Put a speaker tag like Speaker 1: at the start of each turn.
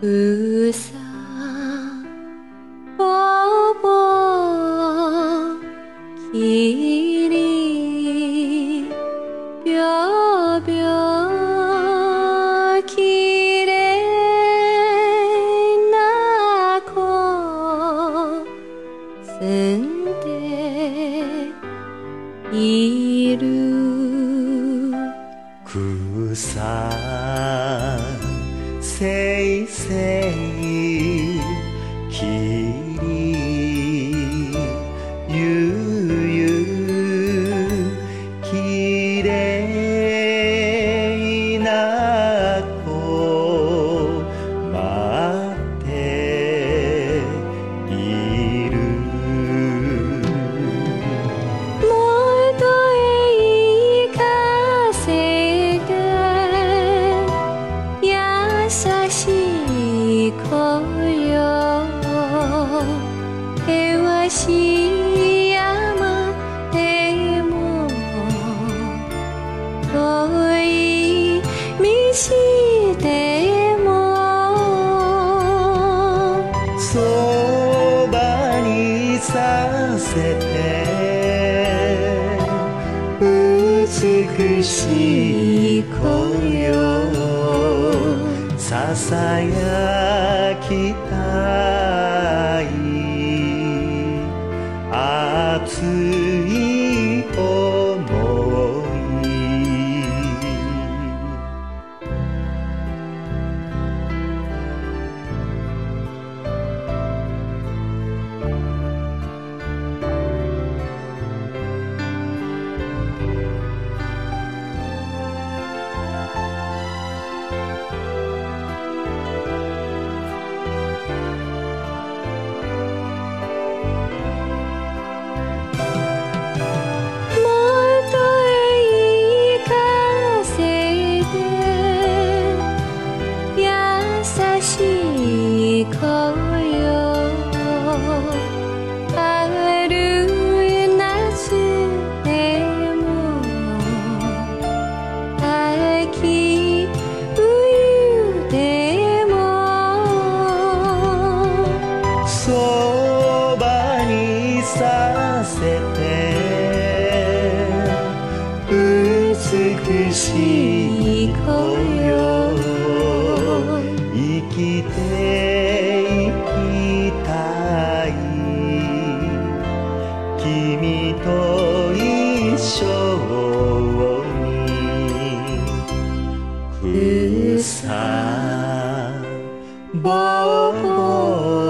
Speaker 1: 草ぼぼきりびょびょきれいな子住んでいる
Speaker 2: 草せいせい
Speaker 1: しい山でも遠い道でも
Speaker 2: そばにさせて美しい声よささやきた
Speaker 1: 思冬でも
Speaker 2: そばにさせて美しい子よぼき